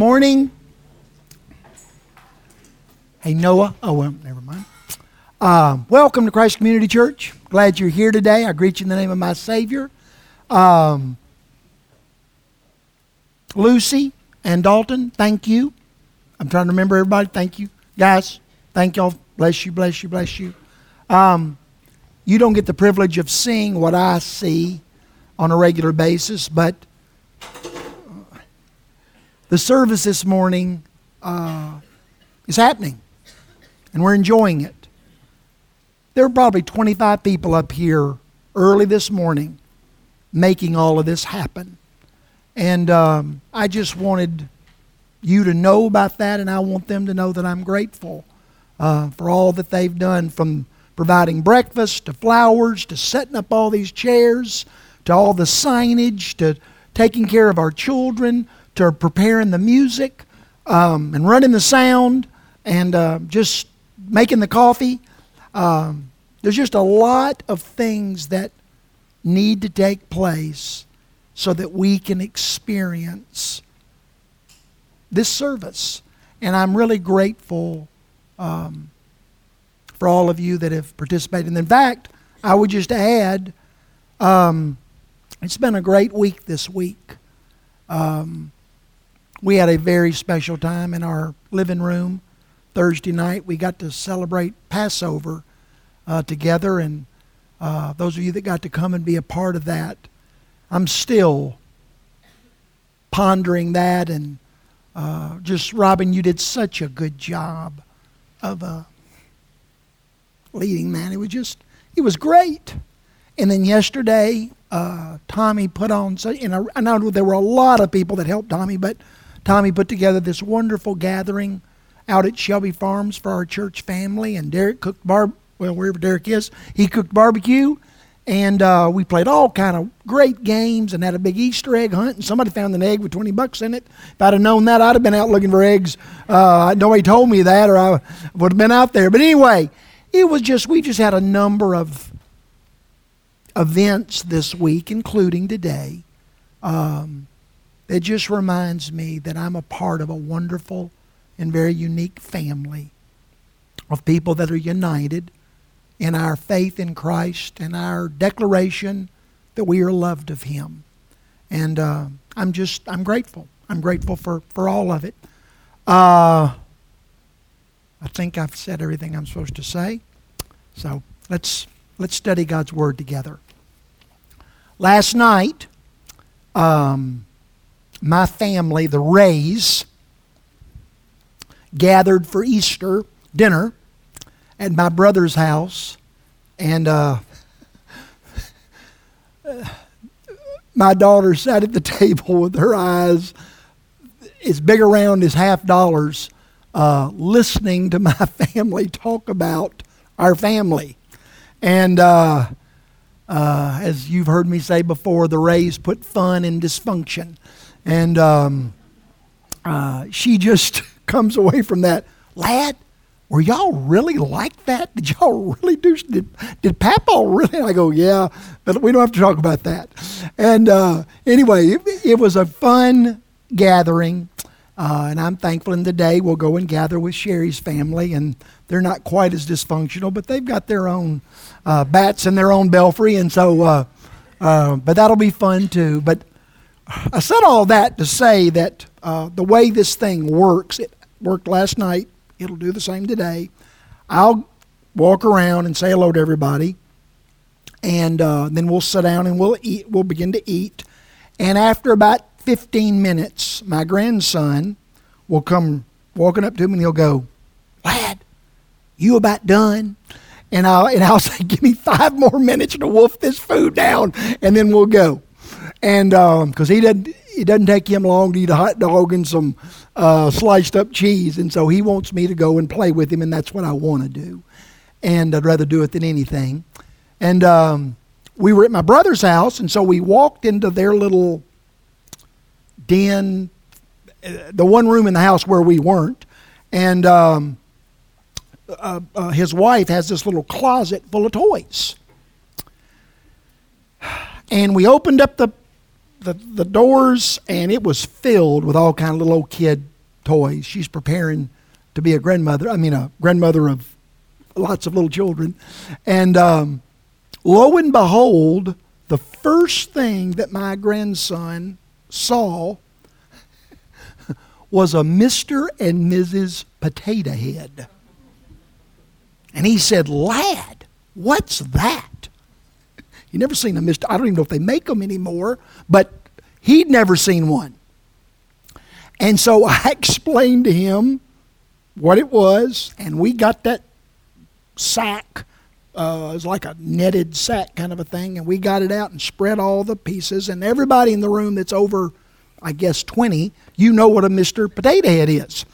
morning. Hey, Noah. Oh, well, never mind. Um, welcome to Christ Community Church. Glad you're here today. I greet you in the name of my Savior. Um, Lucy and Dalton, thank you. I'm trying to remember everybody. Thank you. Guys, thank y'all. Bless you, bless you, bless you. Um, you don't get the privilege of seeing what I see on a regular basis, but the service this morning uh, is happening, and we're enjoying it. There were probably 25 people up here early this morning making all of this happen. And um, I just wanted you to know about that, and I want them to know that I'm grateful uh, for all that they've done from providing breakfast to flowers to setting up all these chairs to all the signage to taking care of our children to preparing the music um, and running the sound and uh, just making the coffee. Um, there's just a lot of things that need to take place so that we can experience this service. And I'm really grateful um, for all of you that have participated. And in fact, I would just add, um, it's been a great week this week. Um, we had a very special time in our living room Thursday night. We got to celebrate Passover uh, together, and uh, those of you that got to come and be a part of that, I'm still pondering that and uh, just Robin, you did such a good job of uh, leading that. It was just, it was great. And then yesterday, uh, Tommy put on, and I know there were a lot of people that helped Tommy, but Tommy put together this wonderful gathering out at Shelby Farms for our church family, and Derek cooked bar. Well, wherever Derek is, he cooked barbecue, and uh, we played all kind of great games and had a big Easter egg hunt. And somebody found an egg with 20 bucks in it. If I'd have known that, I'd have been out looking for eggs. Uh, nobody told me that, or I would have been out there. But anyway, it was just we just had a number of events this week, including today. Um, it just reminds me that I'm a part of a wonderful and very unique family of people that are united in our faith in Christ and our declaration that we are loved of Him. And uh, I'm just, I'm grateful. I'm grateful for, for all of it. Uh, I think I've said everything I'm supposed to say. So let's, let's study God's Word together. Last night, um, my family, the Rays, gathered for Easter dinner at my brother's house. And uh, my daughter sat at the table with her eyes as big around as half dollars, uh, listening to my family talk about our family. And uh, uh, as you've heard me say before, the Rays put fun in dysfunction. And um, uh, she just comes away from that, lad, were y'all really like that? Did y'all really do? Did, did Papa really? And I go, yeah, but we don't have to talk about that. And uh, anyway, it, it, was a fun gathering. Uh, and I'm thankful in the day we'll go and gather with Sherry's family, and they're not quite as dysfunctional, but they've got their own uh, bats and their own belfry, and so, uh, uh, but that'll be fun too. But I said all that to say that uh, the way this thing works, it worked last night, it'll do the same today. I'll walk around and say hello to everybody, and uh, then we'll sit down and we'll eat. We'll begin to eat, and after about 15 minutes, my grandson will come walking up to me and he'll go, "Lad, you about done?" And I'll and I'll say, "Give me five more minutes to wolf this food down, and then we'll go." And because um, he doesn't it doesn't take him long to eat a hot dog and some uh, sliced up cheese, and so he wants me to go and play with him, and that's what I want to do, and I'd rather do it than anything. And um, we were at my brother's house, and so we walked into their little den, uh, the one room in the house where we weren't, and um, uh, uh, his wife has this little closet full of toys. And we opened up the the, the doors, and it was filled with all kind of little old kid toys. She's preparing to be a grandmother. I mean, a grandmother of lots of little children. And um, lo and behold, the first thing that my grandson saw was a Mr. and Mrs. Potato Head. And he said, Lad, what's that? You never seen a Mr. I don't even know if they make them anymore, but he'd never seen one. And so I explained to him what it was, and we got that sack. Uh, it was like a netted sack kind of a thing, and we got it out and spread all the pieces. And everybody in the room that's over, I guess, 20, you know what a Mr. Potato Head is.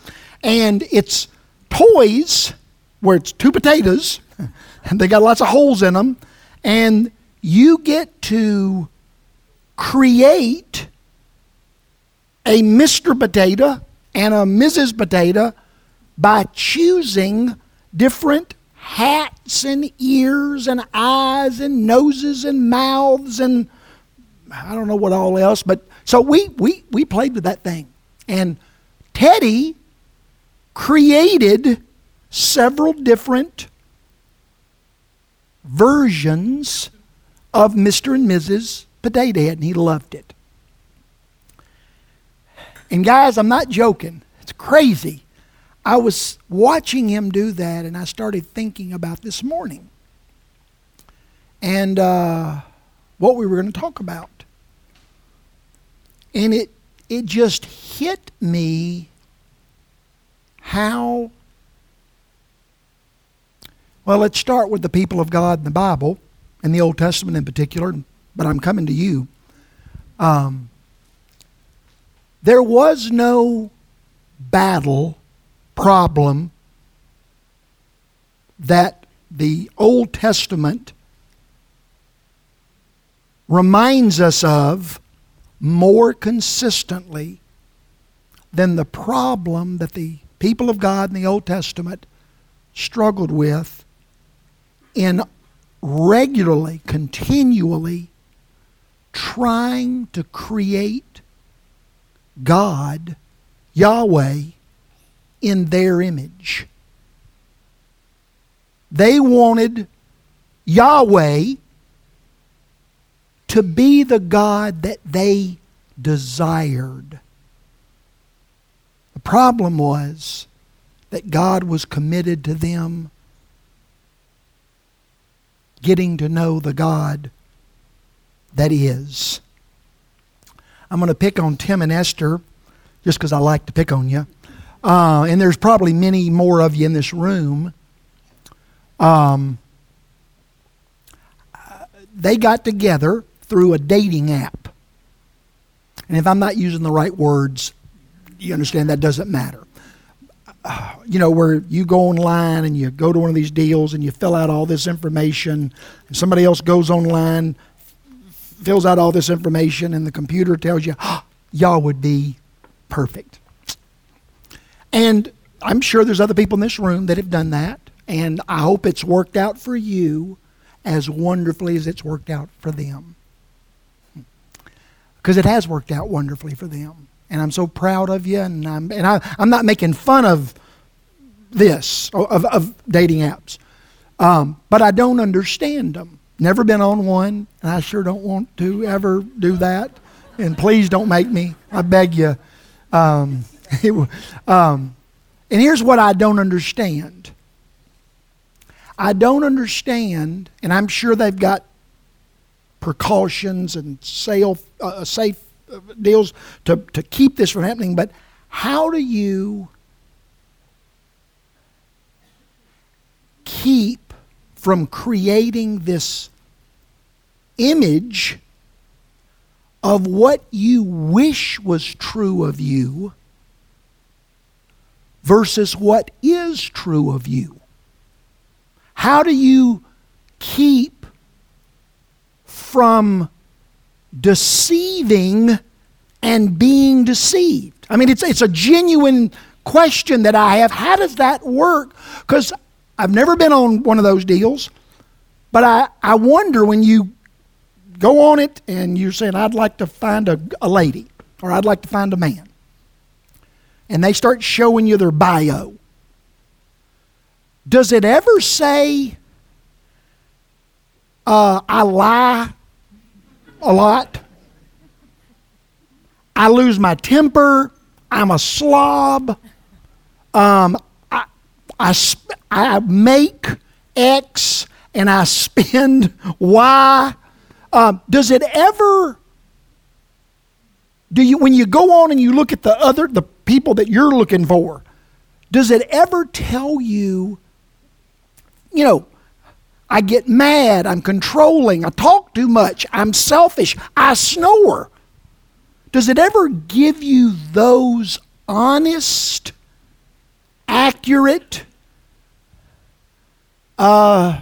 And it's toys where it's two potatoes, and they got lots of holes in them, and you get to create a Mr. Potato and a Mrs. Potato by choosing different hats and ears and eyes and noses and mouths and I don't know what all else, but so we we we played with that thing. And Teddy created several different versions of Mr. and Mrs. Potato Head, and he loved it. And guys, I'm not joking. It's crazy. I was watching him do that, and I started thinking about this morning and uh, what we were going to talk about. And it, it just hit me how. Well, let's start with the people of God in the Bible, and the Old Testament in particular, but I'm coming to you. Um, there was no battle problem that the Old Testament reminds us of more consistently than the problem that the people of God in the Old Testament struggled with in regularly, continually trying to create God, Yahweh, in their image. They wanted Yahweh to be the God that they desired. The problem was that God was committed to them getting to know the God that is. I'm going to pick on Tim and Esther just because I like to pick on you. Uh, and there's probably many more of you in this room. Um, they got together through a dating app. And if I'm not using the right words, you understand that doesn't matter. You know, where you go online and you go to one of these deals and you fill out all this information, and somebody else goes online, fills out all this information, and the computer tells you, oh, y'all would be perfect. And I'm sure there's other people in this room that have done that, and I hope it's worked out for you as wonderfully as it's worked out for them. Because it has worked out wonderfully for them. And I'm so proud of you, and I'm, and I, I'm not making fun of this, of, of dating apps. Um, but I don't understand them. Never been on one, and I sure don't want to ever do that. And please don't make me. I beg you. Um, um, and here's what I don't understand. I don't understand, and I'm sure they've got precautions and safe, uh, safe deals to, to keep this from happening, but how do you keep from creating this image of what you wish was true of you versus what is true of you? How do you keep from deceiving and being deceived? I mean, it's, it's a genuine question that I have. How does that work? Because I've never been on one of those deals, but I, I wonder when you go on it and you're saying, I'd like to find a, a lady or I'd like to find a man. And they start showing you their bio. Does it ever say, uh, I lie a lot? I lose my temper. I'm a slob. Um, I, I, I make X and I spend Y. Um, does it ever? Do you when you go on and you look at the other the people that you're looking for? Does it ever tell you? You know, I get mad. I'm controlling. I talk too much. I'm selfish. I snore. Does it ever give you those honest, accurate uh,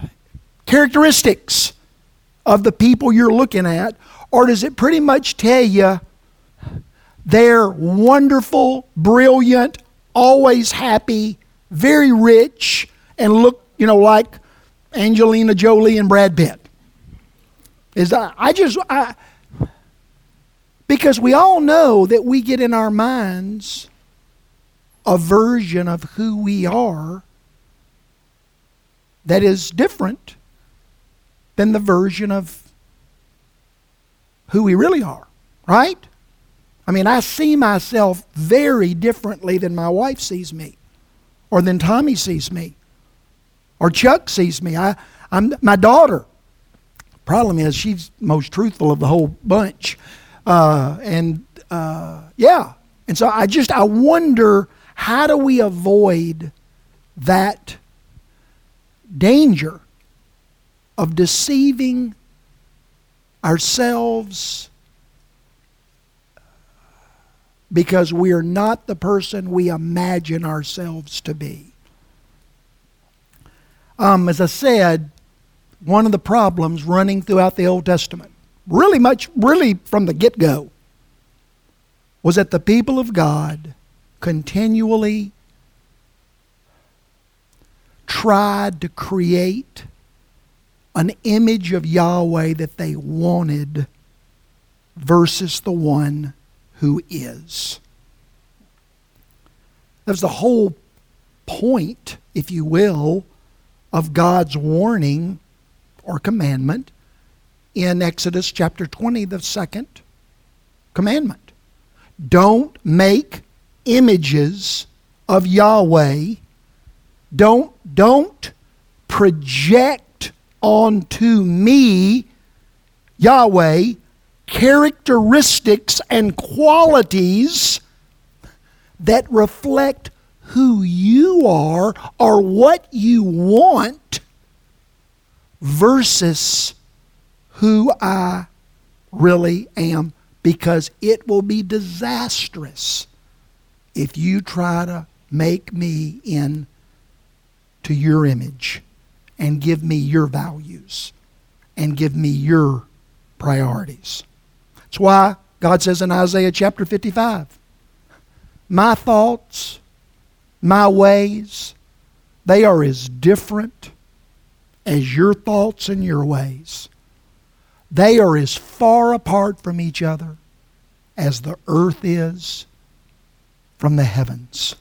characteristics of the people you're looking at? Or does it pretty much tell you they're wonderful, brilliant, always happy, very rich, and look, you know, like Angelina Jolie and Brad Pitt? Is I, I just I because we all know that we get in our minds a version of who we are that is different than the version of who we really are, right? I mean, I see myself very differently than my wife sees me, or than Tommy sees me, or Chuck sees me. I, I'm my daughter. Problem is, she's most truthful of the whole bunch. Uh, and uh, yeah, and so I just I wonder how do we avoid that danger of deceiving ourselves because we are not the person we imagine ourselves to be. Um, as I said, one of the problems running throughout the Old Testament really much, really from the get go, was that the people of God continually tried to create an image of Yahweh that they wanted versus the one who is. That was the whole point, if you will, of God's warning or commandment in Exodus chapter 20, the second commandment. Don't make images of Yahweh. Don't, don't project onto me, Yahweh, characteristics and qualities that reflect who you are or what you want versus who I really am because it will be disastrous if you try to make me in to your image and give me your values and give me your priorities. That's why God says in Isaiah chapter 55 My thoughts, my ways, they are as different as your thoughts and your ways. They are as far apart from each other as the earth is from the heavens.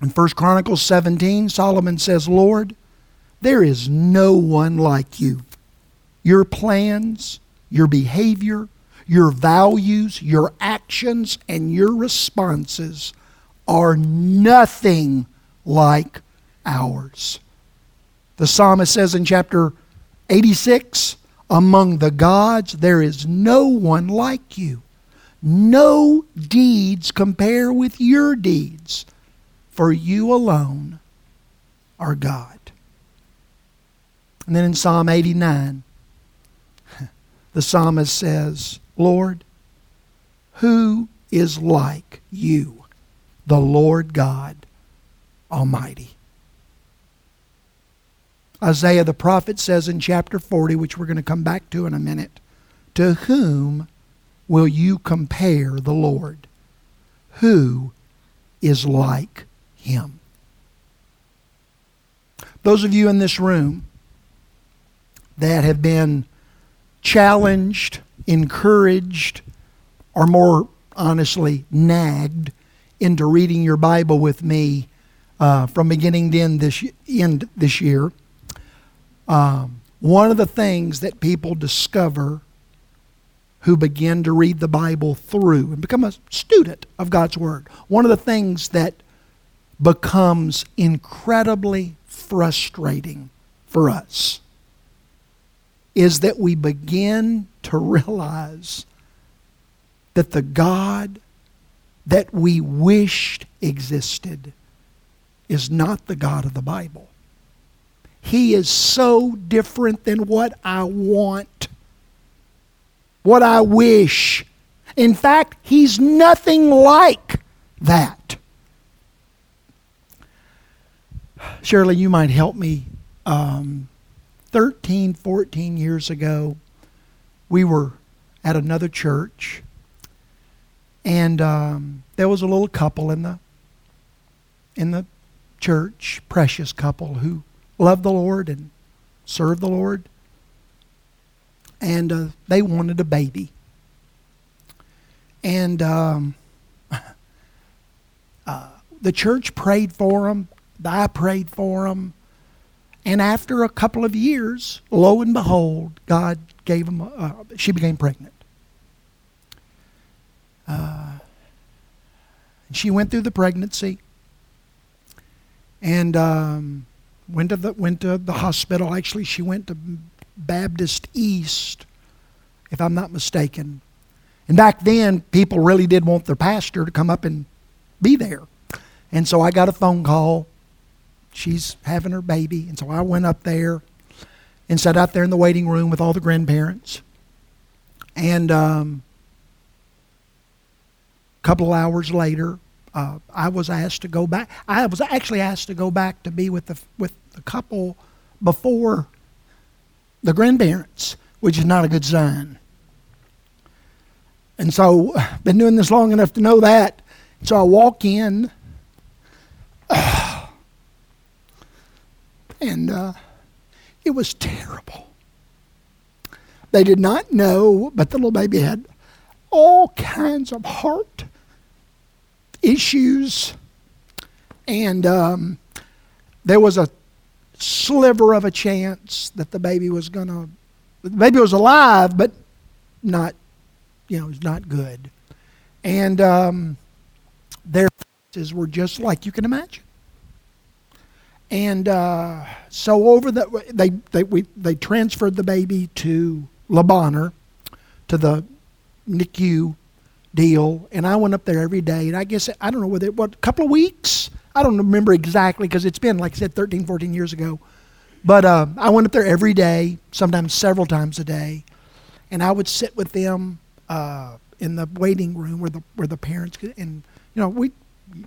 In 1 Chronicles 17, Solomon says, Lord, there is no one like you. Your plans, your behavior, your values, your actions, and your responses are nothing like ours. The psalmist says in chapter 86 among the gods, there is no one like you. No deeds compare with your deeds, for you alone are God. And then in Psalm 89, the psalmist says, Lord, who is like you, the Lord God Almighty? Isaiah the prophet says in chapter 40, which we're going to come back to in a minute, To whom will you compare the Lord? Who is like him? Those of you in this room that have been challenged, encouraged, or more honestly, nagged into reading your Bible with me uh, from beginning to end this, end this year. Um, one of the things that people discover who begin to read the Bible through and become a student of God's Word, one of the things that becomes incredibly frustrating for us is that we begin to realize that the God that we wished existed is not the God of the Bible. He is so different than what I want, what I wish. In fact, He's nothing like that. Shirley, you might help me. Um, 13, 14 years ago, we were at another church, and um, there was a little couple in the in the church, precious couple who loved the Lord and served the Lord, and uh, they wanted a baby. And um, uh, the church prayed for them. I prayed for them. And after a couple of years, lo and behold, God gave them, uh, she became pregnant. Uh, she went through the pregnancy and um, went to the went to the hospital. Actually, she went to Baptist East, if I'm not mistaken. And back then, people really did want their pastor to come up and be there. And so I got a phone call. She's having her baby, and so I went up there and sat out there in the waiting room with all the grandparents. And um, couple hours later, uh, I was asked to go back. I was actually asked to go back to be with the with the couple before the grandparents, which is not a good sign. And so, been doing this long enough to know that. So I walk in, and uh, it was terrible. They did not know, but the little baby had all kinds of heart issues. And um, there was a sliver of a chance that the baby was going to, the baby was alive, but not, you know, it's not good. And um, their faces were just like you can imagine. And uh, so over the they they we, they transferred the baby to Le to the NICU deal, and I went up there every day. And I guess I don't know whether it what a couple of weeks. I don't remember exactly because it's been like I said 13, 14 years ago. But uh, I went up there every day, sometimes several times a day, and I would sit with them uh, in the waiting room where the where the parents could, and you know we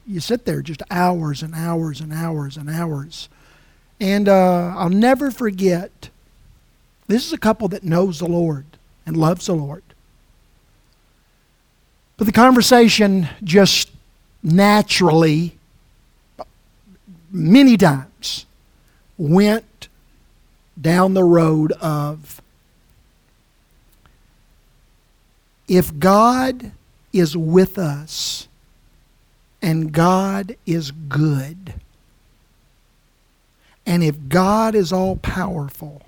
you sit there just hours and hours and hours and hours, and uh, I'll never forget. This is a couple that knows the Lord and loves the Lord, but the conversation just naturally, many times, went down the road of if God is with us and God is good, and if God is all powerful,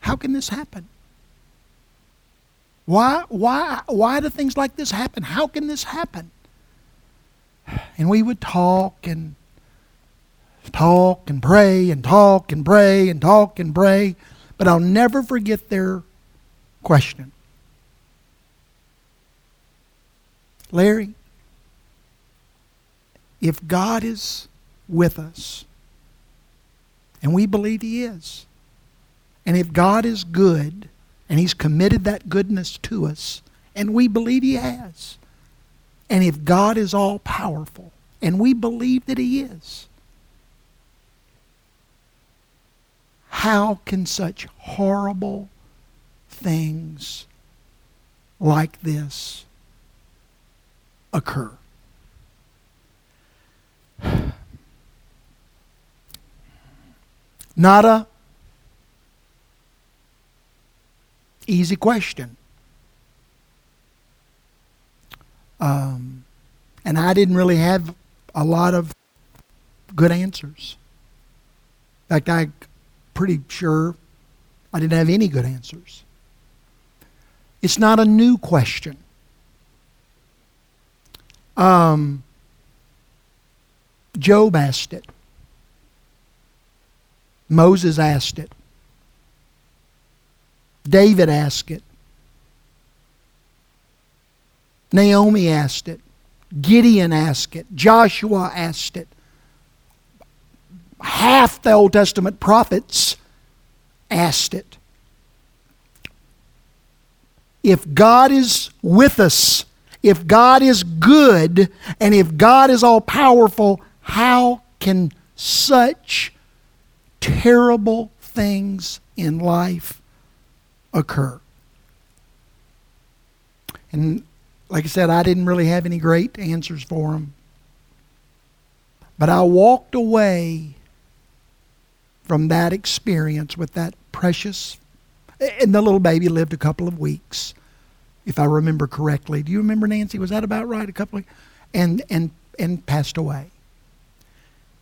how can this happen? Why, why, why do things like this happen? How can this happen? And we would talk and talk and pray and talk and pray and talk and pray, but I'll never forget their question. Larry, if God is with us, and we believe He is, and if God is good, and He's committed that goodness to us, and we believe He has. And if God is all powerful, and we believe that He is, how can such horrible things like this occur? Not a easy question. Um, and I didn't really have a lot of good answers. In fact, I'm pretty sure I didn't have any good answers. It's not a new question. Um, Job asked it. Moses asked it. David asked it. Naomi asked it. Gideon asked it. Joshua asked it. Half the Old Testament prophets asked it. If God is with us, if God is good, and if God is all powerful, how can such terrible things in life occur? And like I said, I didn't really have any great answers for him. But I walked away from that experience with that precious, and the little baby lived a couple of weeks, if I remember correctly. Do you remember Nancy? Was that about right? A couple of, and and and passed away.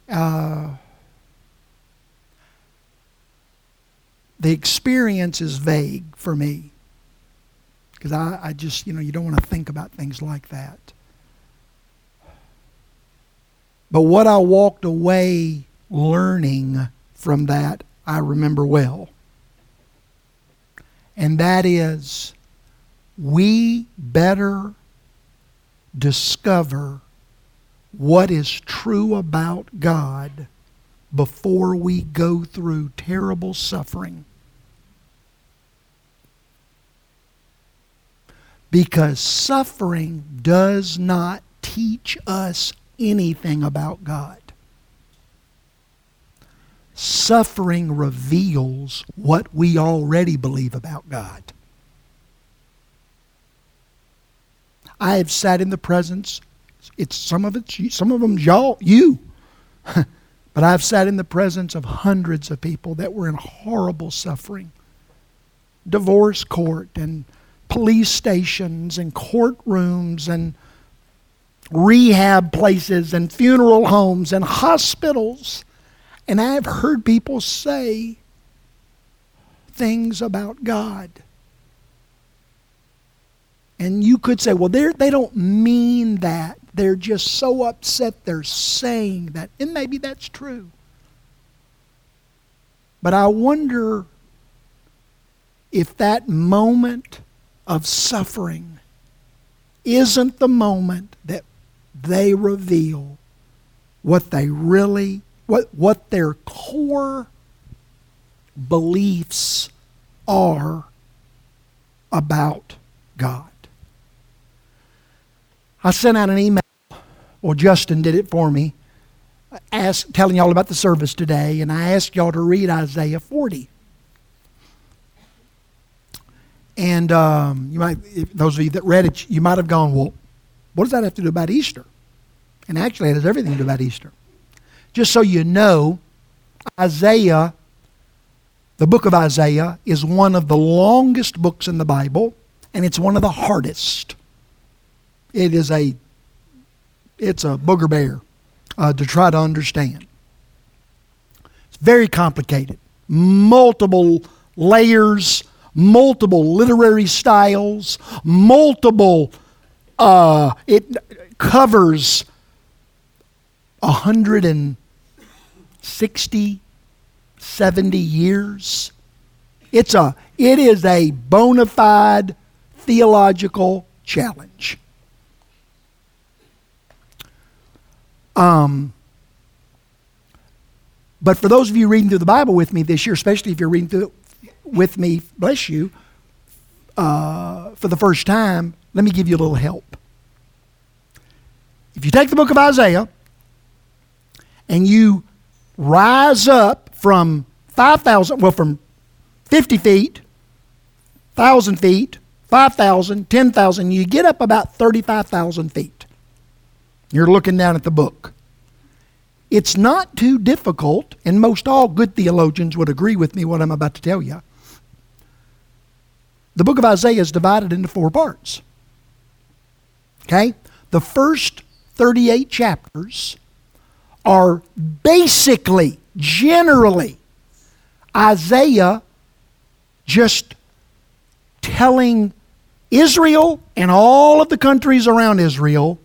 Uh, the experience is vague for me because I, I just, you know, you don't want to think about things like that. But what I walked away learning from that, I remember well. And that is, we better discover what is true about God before we go through terrible suffering. Because suffering does not teach us anything about God. Suffering reveals what we already believe about God. I have sat in the presence. It's some of it's some of them y'all you, but I've sat in the presence of hundreds of people that were in horrible suffering, divorce court and police stations and courtrooms and rehab places and funeral homes and hospitals. And I've heard people say things about God. And you could say, well, they don't mean that. They're just so upset they're saying that. And maybe that's true. But I wonder if that moment of suffering isn't the moment that they reveal what they really, what, what their core beliefs are about God. I sent out an email, or Justin did it for me, ask, telling y'all about the service today, and I asked y'all to read Isaiah 40. And um, you might, those of you that read it, you might have gone, well, what does that have to do about Easter? And actually, it has everything to do about Easter. Just so you know, Isaiah, the book of Isaiah, is one of the longest books in the Bible, and it's one of the hardest. It is a, it's a booger bear uh, to try to understand. It's very complicated, multiple layers multiple literary styles, multiple, uh, it covers 160, 70 years. It's a, it is a bona fide theological challenge. Um, but for those of you reading through the Bible with me this year, especially if you're reading through with me, bless you, uh, for the first time, let me give you a little help. If you take the book of Isaiah and you rise up from 5,000, well, from 50 feet, 1,000 feet, 5,000, 10,000, you get up about 35,000 feet. You're looking down at the book. It's not too difficult, and most all good theologians would agree with me what I'm about to tell you the book of Isaiah is divided into four parts. Okay? The first 38 chapters are basically, generally, Isaiah just telling Israel and all of the countries around Israel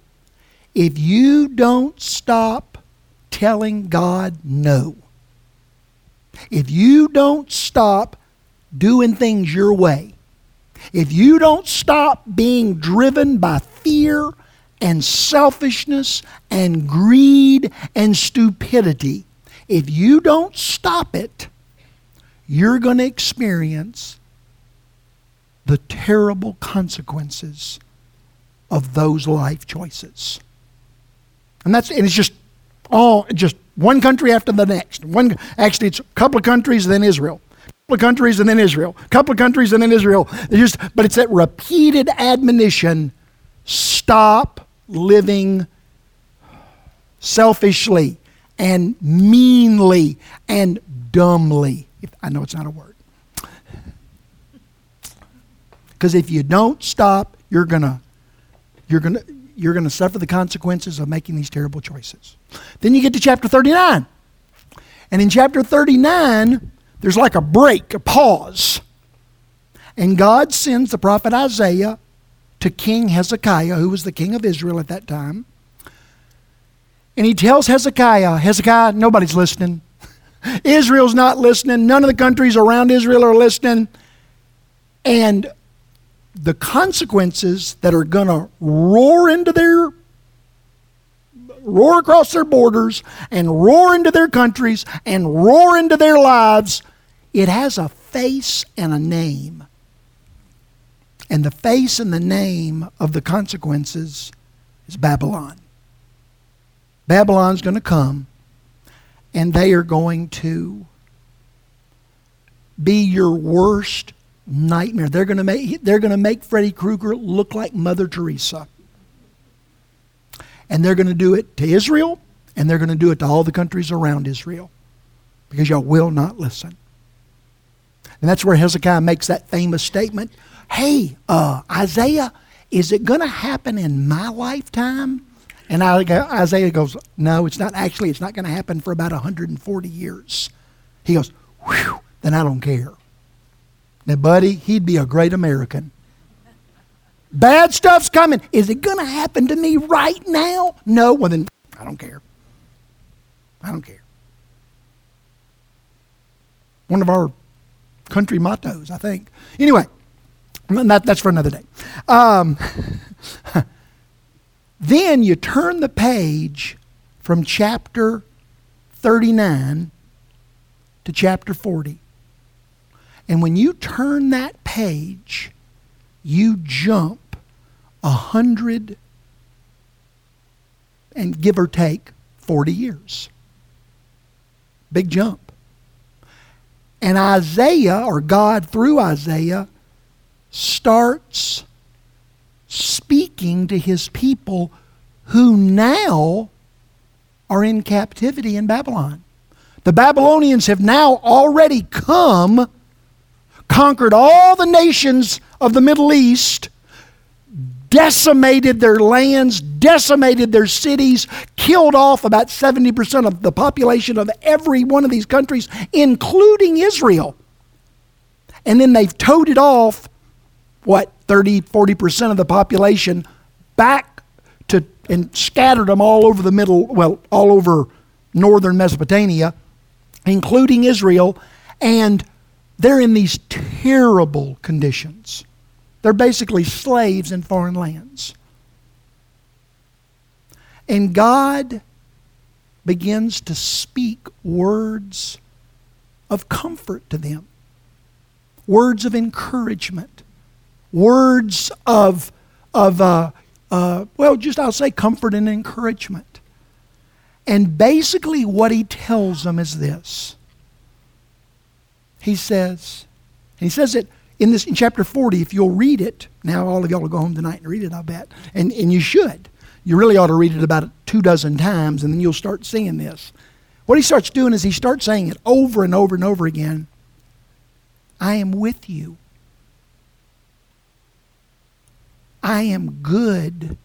if you don't stop telling God no, if you don't stop doing things your way, if you don't stop being driven by fear and selfishness and greed and stupidity, if you don't stop it, you're going to experience the terrible consequences of those life choices. And that's and it's just all just one country after the next. One actually it's a couple of countries then Israel. Couple of countries and then Israel. A couple of countries and then Israel. just but it's that repeated admonition stop living selfishly and meanly and dumbly. I know it's not a word. Because if you don't stop, you're gonna you're gonna you're gonna suffer the consequences of making these terrible choices. Then you get to chapter 39. And in chapter 39, there's like a break, a pause. And God sends the prophet Isaiah to King Hezekiah, who was the king of Israel at that time. And he tells Hezekiah, Hezekiah, nobody's listening. Israel's not listening. None of the countries around Israel are listening. And the consequences that are going to roar into their roar across their borders and roar into their countries and roar into their lives it has a face and a name and the face and the name of the consequences is babylon babylon's going to come and they are going to be your worst nightmare. They're going to make they're going to make Freddy Krueger look like Mother Teresa. And they're going to do it to Israel, and they're going to do it to all the countries around Israel, because y'all will not listen. And that's where Hezekiah makes that famous statement. Hey, uh, Isaiah, is it going to happen in my lifetime? And Isaiah goes, No, it's not. Actually, it's not going to happen for about 140 years. He goes, Whew, then I don't care. Now, buddy, he'd be a great American. Bad stuff's coming. Is it going to happen to me right now? No. Well, then I don't care. I don't care. One of our country mottos, I think. Anyway, that, that's for another day. Um, then you turn the page from chapter 39 to chapter 40. And when you turn that page, you jump a hundred and give or take 40 years. Big jump. And Isaiah, or God through Isaiah, starts speaking to his people who now are in captivity in Babylon. The Babylonians have now already come conquered all the nations of the Middle East, decimated their lands, decimated their cities, killed off about 70% of the population of every one of these countries, including Israel. And then they've toted off, what, 30, 40% of the population back to, and scattered them all over the middle, well, all over northern Mesopotamia, including Israel. And they're in these terrible conditions. They're basically slaves in foreign lands. And God begins to speak words of comfort to them, words of encouragement, words of, of uh, uh, well, just I'll say comfort and encouragement. And basically, what he tells them is this he says, he says it in this in chapter 40, if you'll read it, now all of y'all will go home tonight and read it, I'll bet. And, and you should. You really ought to read it about two dozen times, and then you'll start seeing this. What he starts doing is he starts saying it over and over and over again I am with you. I am good.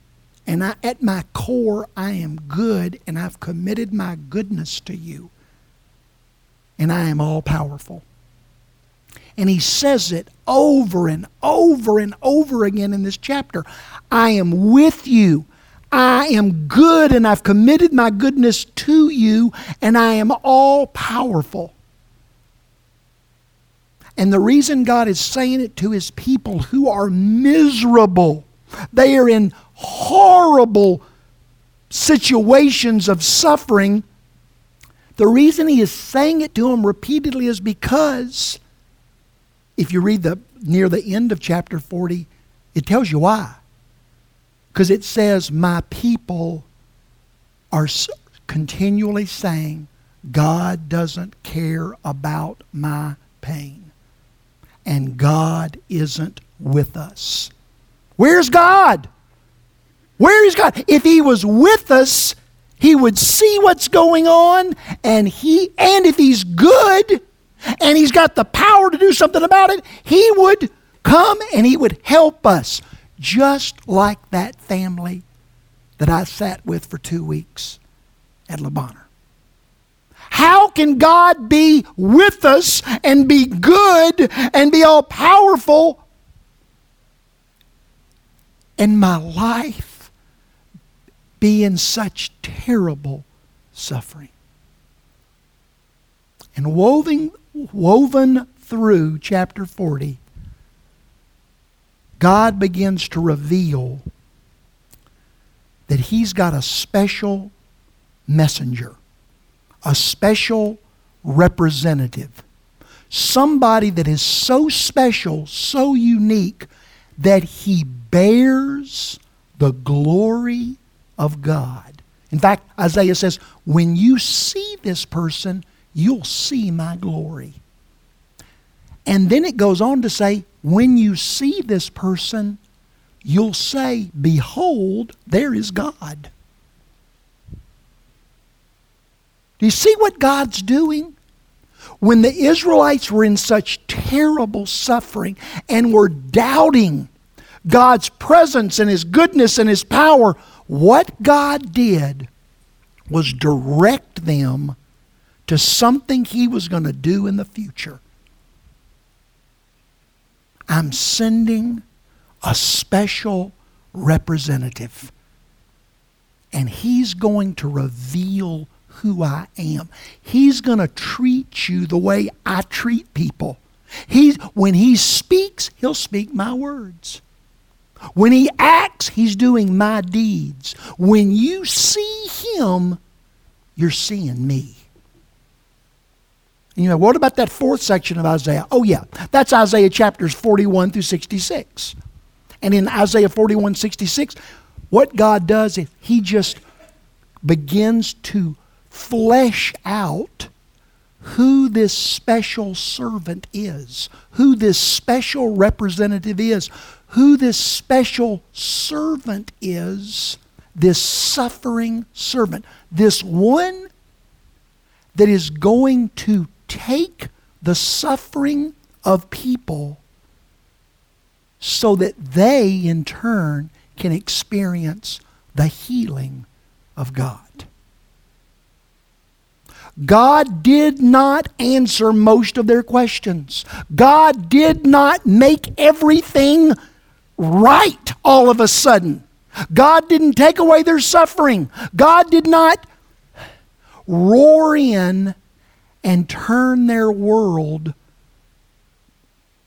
And I, at my core, I am good, and I've committed my goodness to you. And I am all powerful. And he says it over and over and over again in this chapter. I am with you. I am good and I've committed my goodness to you and I am all powerful. And the reason God is saying it to his people who are miserable, they are in horrible situations of suffering. The reason he is saying it to them repeatedly is because if you read the near the end of chapter 40, it tells you why. Because it says, My people are continually saying, God doesn't care about my pain. And God isn't with us. Where's God? Where is God? If He was with us, He would see what's going on, and He and if He's good, and He's got the power to do something about it, He would come and He would help us just like that family that I sat with for two weeks at Le Bonheur. How can God be with us and be good and be all powerful and my life be in such terrible suffering? And woven, woven through chapter 40 God begins to reveal that He's got a special messenger, a special representative, somebody that is so special, so unique, that He bears the glory of God. In fact, Isaiah says, when you see this person, you'll see my glory. And then it goes on to say, when you see this person, you'll say, Behold, there is God. Do you see what God's doing? When the Israelites were in such terrible suffering and were doubting God's presence and His goodness and His power, what God did was direct them to something He was going to do in the future. I'm sending a special representative. And he's going to reveal who I am. He's going to treat you the way I treat people. He's, when he speaks, he'll speak my words. When he acts, he's doing my deeds. When you see him, you're seeing me. You know, what about that fourth section of Isaiah? Oh, yeah, that's Isaiah chapters 41 through 66. And in Isaiah 41, 66, what God does is He just begins to flesh out who this special servant is, who this special representative is, who this special servant is, this suffering servant, this one that is going to take the suffering of people so that they, in turn, can experience the healing of God. God did not answer most of their questions. God did not make everything right all of a sudden. God didn't take away their suffering. God did not roar in and turn their world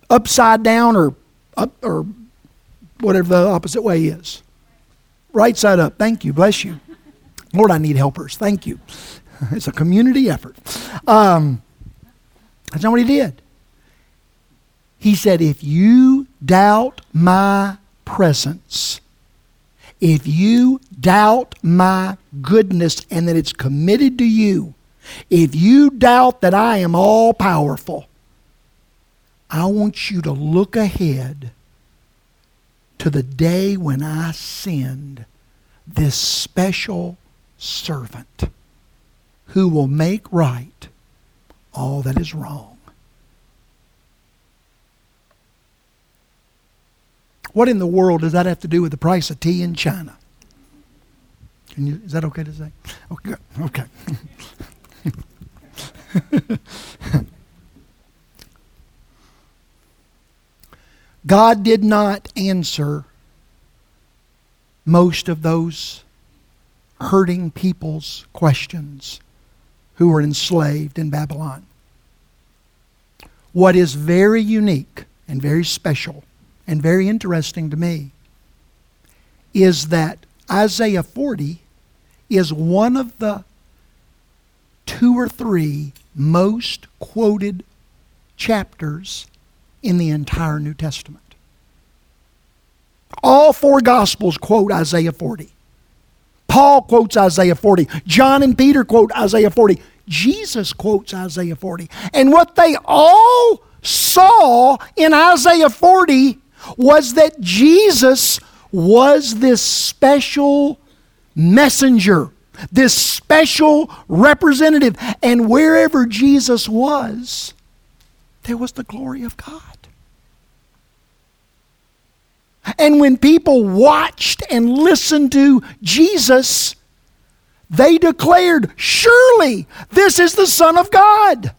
upside down or up or whatever the opposite way is. Right side up. Thank you. Bless you. Lord, I need helpers. Thank you. It's a community effort. Um, that's not what he did. He said, If you doubt my presence, if you doubt my goodness and that it's committed to you, if you doubt that I am all powerful, I want you to look ahead to the day when I send this special servant who will make right all that is wrong. What in the world does that have to do with the price of tea in China? You, is that okay to say? Okay. Okay. God did not answer most of those hurting people's questions who were enslaved in Babylon. What is very unique and very special and very interesting to me is that Isaiah 40 is one of the two or three most quoted chapters in the entire New Testament. All four Gospels quote Isaiah 40. Paul quotes Isaiah 40. John and Peter quote Isaiah 40. Jesus quotes Isaiah 40. And what they all saw in Isaiah 40 was that Jesus was this special messenger, this special representative. And wherever Jesus was, there was the glory of God. And when people watched and listened to Jesus, they declared, Surely this is the Son of God.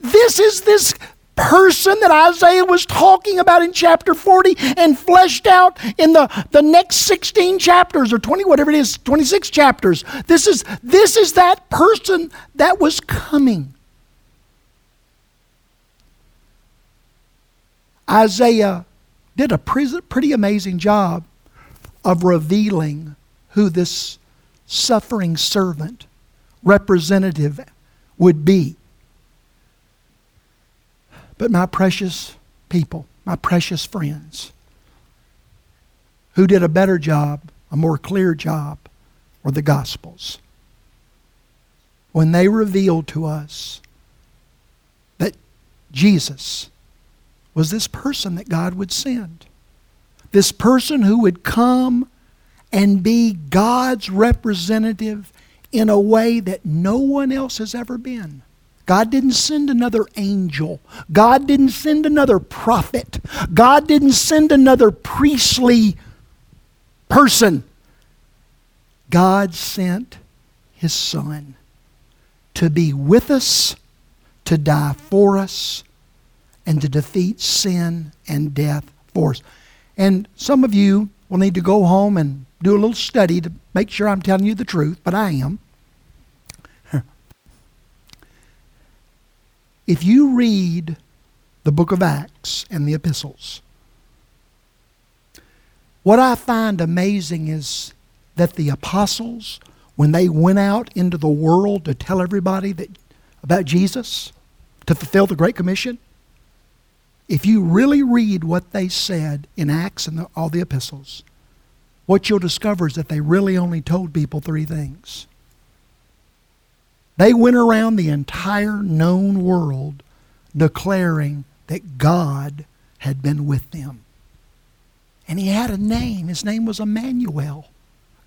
This is this person that Isaiah was talking about in chapter 40 and fleshed out in the, the next 16 chapters or 20, whatever it is, 26 chapters. This is, this is that person that was coming. Isaiah did a pretty amazing job of revealing who this suffering servant representative would be. But my precious people, my precious friends, who did a better job, a more clear job, were the Gospels. When they revealed to us that Jesus was this person that God would send. This person who would come and be God's representative in a way that no one else has ever been. God didn't send another angel. God didn't send another prophet. God didn't send another priestly person. God sent His Son to be with us, to die for us, and to defeat sin and death for us. And some of you will need to go home and do a little study to make sure I'm telling you the truth, but I am. If you read the book of Acts and the epistles, what I find amazing is that the apostles, when they went out into the world to tell everybody that, about Jesus, to fulfill the Great Commission, if you really read what they said in Acts and the, all the epistles, what you'll discover is that they really only told people three things. They went around the entire known world declaring that God had been with them. And he had a name. His name was Emmanuel.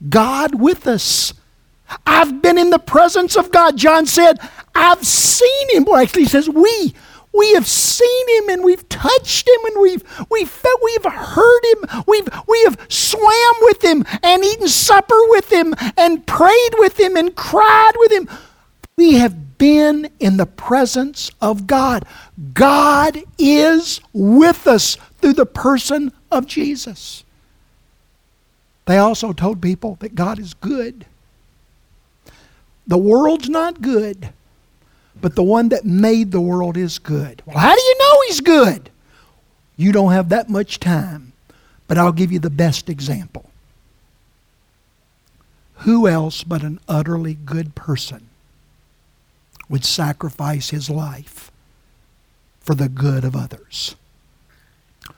God with us. I've been in the presence of God. John said, I've seen him. Well, actually, he says, We. We have seen him and we've touched him and we've we've felt, we've heard him. We've we have swam with him and eaten supper with him and prayed with him and cried with him. We have been in the presence of God. God is with us through the person of Jesus. They also told people that God is good. The world's not good but the one that made the world is good. Well, how do you know he's good? You don't have that much time, but I'll give you the best example. Who else but an utterly good person would sacrifice his life for the good of others?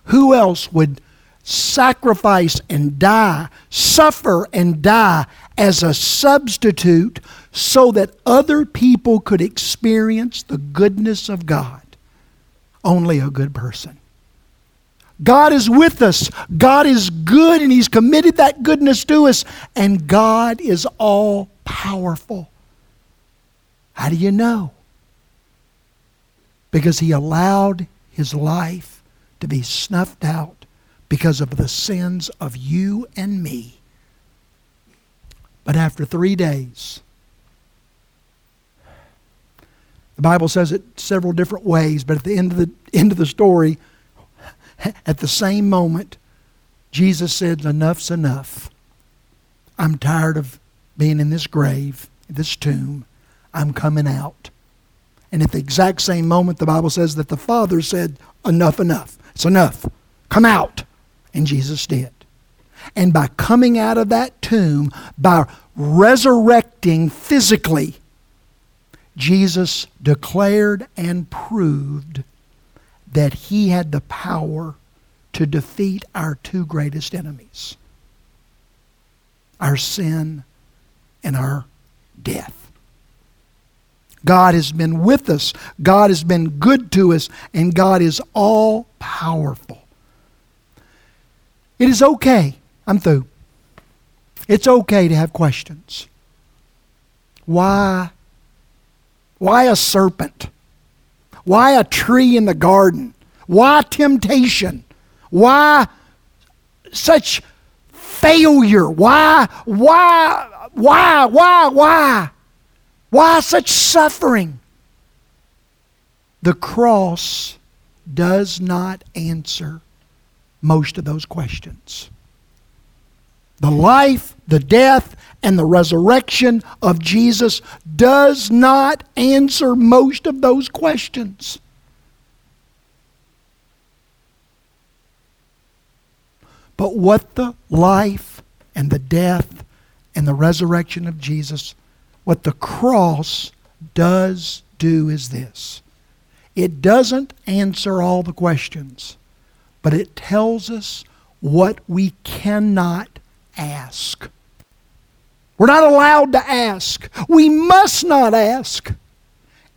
Who else would sacrifice and die, suffer and die as a substitute so that other people could experience the goodness of God. Only a good person. God is with us. God is good and He's committed that goodness to us. And God is all powerful. How do you know? Because He allowed His life to be snuffed out because of the sins of you and me. But after three days, the Bible says it several different ways, but at the end of the end of the story, at the same moment, Jesus said, Enough's enough. I'm tired of being in this grave, this tomb. I'm coming out. And at the exact same moment, the Bible says that the Father said, Enough, enough. It's enough. Come out. And Jesus did. And by coming out of that tomb, by resurrecting physically, Jesus declared and proved that he had the power to defeat our two greatest enemies our sin and our death. God has been with us, God has been good to us, and God is all powerful. It is okay. I'm through. It's okay to have questions. Why? Why a serpent? Why a tree in the garden? Why temptation? Why such failure? Why, why, why, why, why? Why such suffering? The cross does not answer most of those questions. The life, the death, and the resurrection of Jesus does not answer most of those questions. But what the life and the death and the resurrection of Jesus, what the cross does do is this it doesn't answer all the questions, but it tells us what we cannot ask. We're not allowed to ask. We must not ask.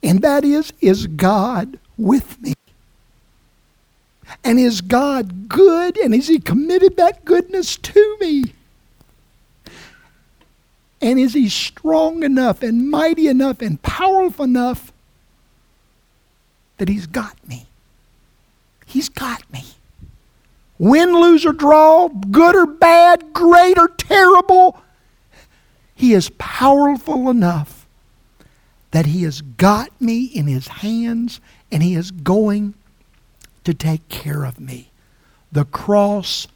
And that is, is God with me? And is God good? And has He committed that goodness to me? And is He strong enough and mighty enough and powerful enough that He's got me? He's got me. Win, lose, or draw, good or bad, great or terrible, He is powerful enough that He has got me in His hands and He is going to take care of me. The cross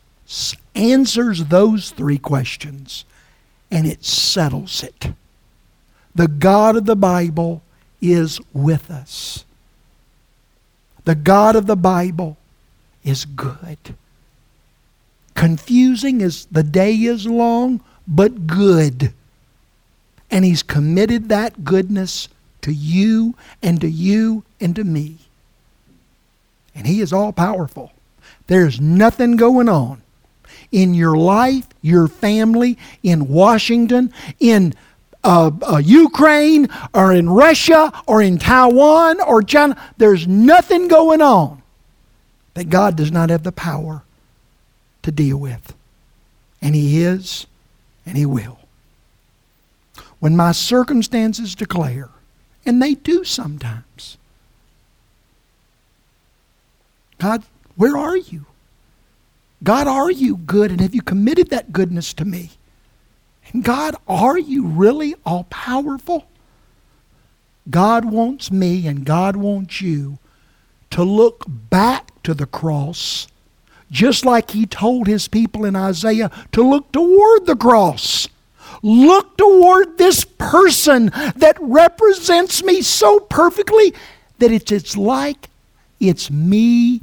answers those three questions and it settles it. The God of the Bible is with us. The God of the Bible is good. Confusing as the day is long, but good. And He's committed that goodness to you and to you and to me and He is all powerful. There's nothing going on in your life, your family, in Washington, in uh, uh, Ukraine, or in Russia, or in Taiwan, or China. There's nothing going on that God does not have the power to deal with. And He is, and He will. When my circumstances declare, and they do sometimes, God, where are you? God, are you good? And have you committed that goodness to me? And God, are you really all powerful? God wants me and God wants you to look back to the cross, just like He told His people in Isaiah to look toward the cross. Look toward this person that represents me so perfectly that it's, it's like it's me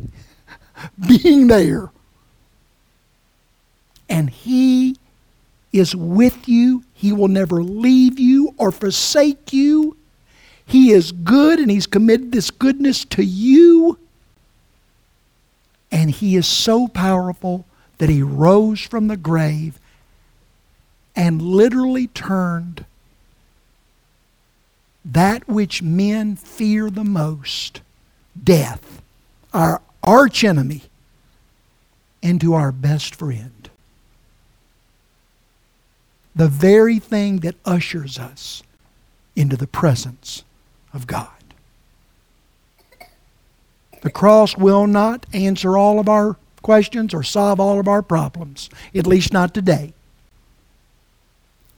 being there. And He is with you. He will never leave you or forsake you. He is good and He's committed this goodness to you. And He is so powerful that He rose from the grave and literally turned that which men fear the most death, our archenemy, into our best friend. The very thing that ushers us into the presence of God. The cross will not answer all of our questions or solve all of our problems, at least not today.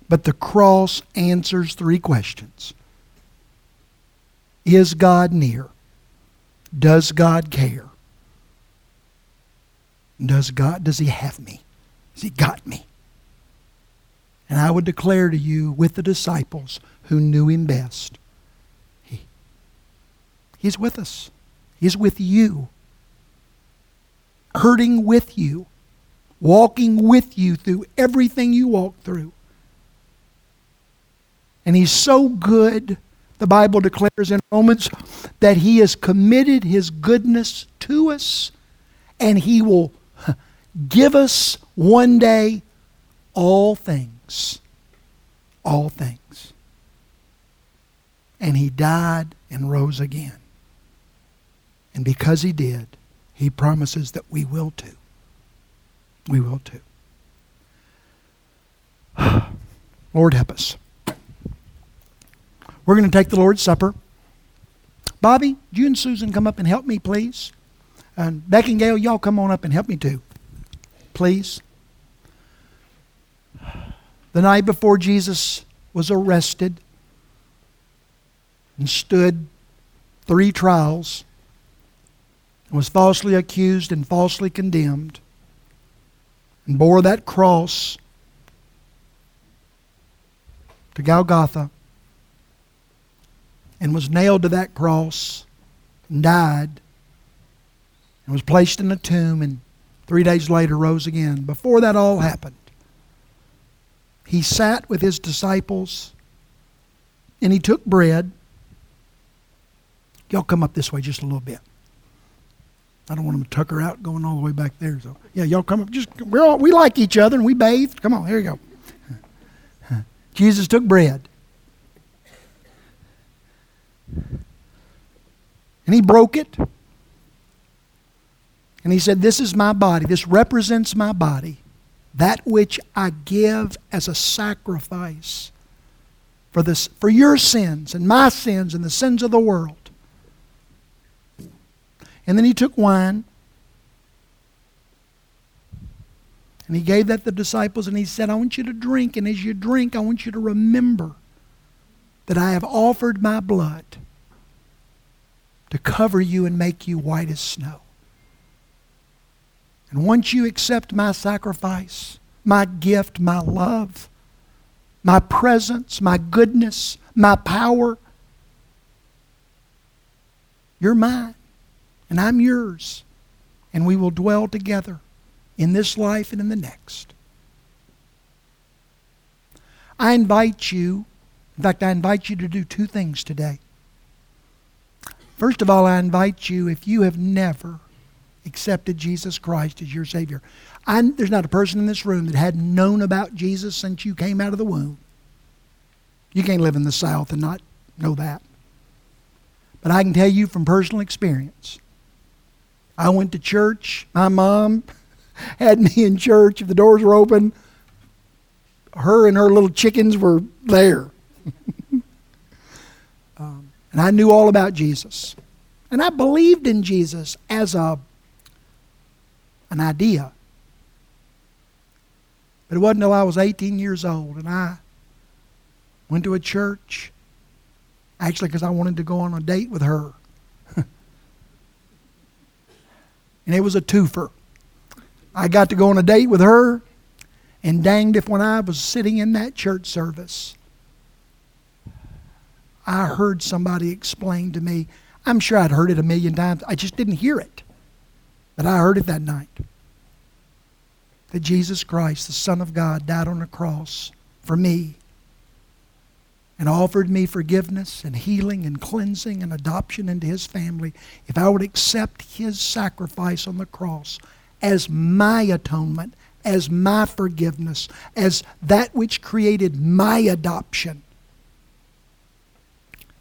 But the cross answers three questions Is God near? Does God care? Does God does he have me? Has he got me? And I would declare to you with the disciples who knew him best, he, he's with us. He's with you. Hurting with you. Walking with you through everything you walk through. And he's so good, the Bible declares in Romans, that he has committed his goodness to us and he will give us one day all things. All things. And he died and rose again. And because he did, he promises that we will too. We will too. Lord, help us. We're going to take the Lord's Supper. Bobby, you and Susan come up and help me, please. And Beck and Gail, y'all come on up and help me too. Please. The night before Jesus was arrested and stood three trials, and was falsely accused and falsely condemned, and bore that cross to Golgotha and was nailed to that cross and died and was placed in a tomb and three days later rose again. Before that all happened, he sat with his disciples and he took bread. Y'all come up this way just a little bit. I don't want them to out going all the way back there. So yeah, y'all come up. Just we're all, we like each other and we bathed. Come on, here you go. Jesus took bread. And he broke it. And he said, This is my body. This represents my body, that which I give as a sacrifice for, this, for your sins and my sins and the sins of the world. And then he took wine. And he gave that to the disciples and he said, I want you to drink. And as you drink, I want you to remember that I have offered my blood to cover you and make you white as snow. And once you accept my sacrifice, my gift, my love, my presence, my goodness, my power, you're mine and I'm yours. And we will dwell together in this life and in the next. I invite you, in fact, I invite you to do two things today. First of all, I invite you, if you have never accepted Jesus Christ as your Savior, I, there's not a person in this room that hadn't known about Jesus since you came out of the womb. You can't live in the South and not know that. But I can tell you from personal experience I went to church. My mom had me in church. If the doors were open, her and her little chickens were there. um, and I knew all about Jesus. And I believed in Jesus as a, an idea. But it wasn't until I was 18 years old and I went to a church, actually, because I wanted to go on a date with her. and it was a twofer. I got to go on a date with her, and danged if when I was sitting in that church service, I heard somebody explain to me. I'm sure I'd heard it a million times. I just didn't hear it. But I heard it that night. That Jesus Christ, the Son of God, died on the cross for me and offered me forgiveness and healing and cleansing and adoption into his family if I would accept his sacrifice on the cross as my atonement, as my forgiveness, as that which created my adoption.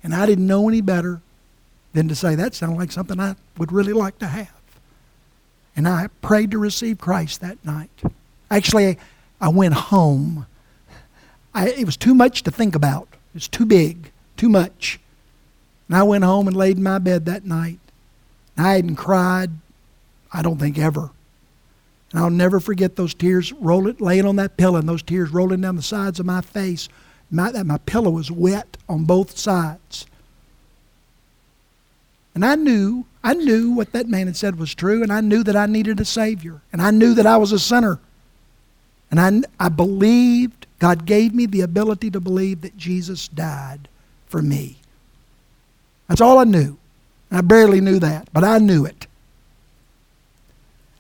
And I didn't know any better than to say that sounded like something I would really like to have. And I prayed to receive Christ that night. Actually, I went home. I, it was too much to think about. It was too big, too much. And I went home and laid in my bed that night. And I hadn't cried, I don't think ever. And I'll never forget those tears rolling, laying on that pillow and those tears rolling down the sides of my face. My, that my pillow was wet on both sides. And I knew, I knew what that man had said was true, and I knew that I needed a Savior. And I knew that I was a sinner. And I, I believed, God gave me the ability to believe that Jesus died for me. That's all I knew. I barely knew that, but I knew it.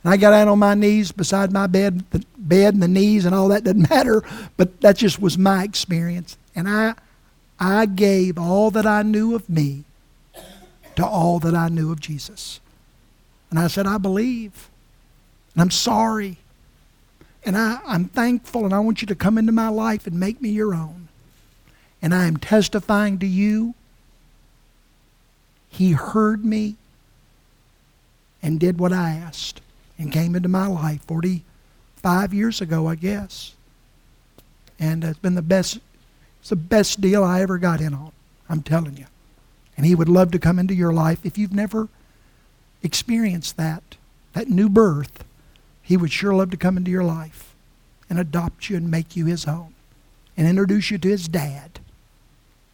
And I got out on my knees beside my bed, the bed and the knees and all that doesn't matter, but that just was my experience. And I, I gave all that I knew of me to all that I knew of Jesus. And I said, I believe. And I'm sorry. And I, I'm thankful, and I want you to come into my life and make me your own. And I am testifying to you. He heard me and did what I asked and came into my life 45 years ago, I guess. And it's been the best, it's the best deal I ever got in on. I'm telling you. And He would love to come into your life. If you've never experienced that, that new birth, He would sure love to come into your life and adopt you and make you His own and introduce you to His dad.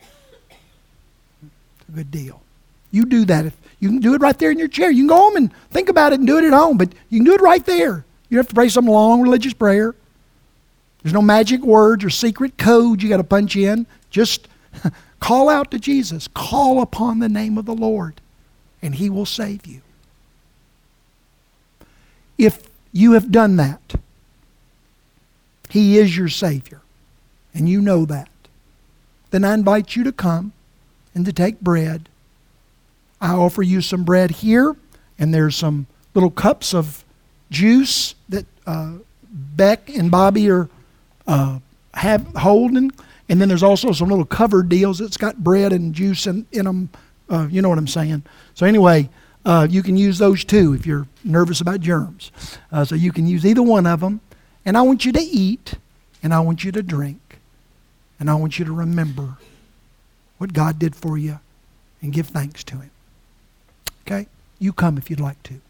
It's a good deal. You do that. If you can do it right there in your chair. You can go home and think about it and do it at home, but you can do it right there. You don't have to pray some long religious prayer. There's no magic words or secret code you got to punch in. Just call out to Jesus. Call upon the name of the Lord, and He will save you. If you have done that, He is your Savior, and you know that, then I invite you to come and to take bread I offer you some bread here, and there's some little cups of juice that uh, Beck and Bobby are uh, have holding, and then there's also some little covered deals that's got bread and juice in, in them. Uh, you know what I'm saying? So anyway, uh, you can use those too if you're nervous about germs. Uh, so you can use either one of them, and I want you to eat, and I want you to drink, and I want you to remember what God did for you, and give thanks to Him. Okay? You come if you'd like to.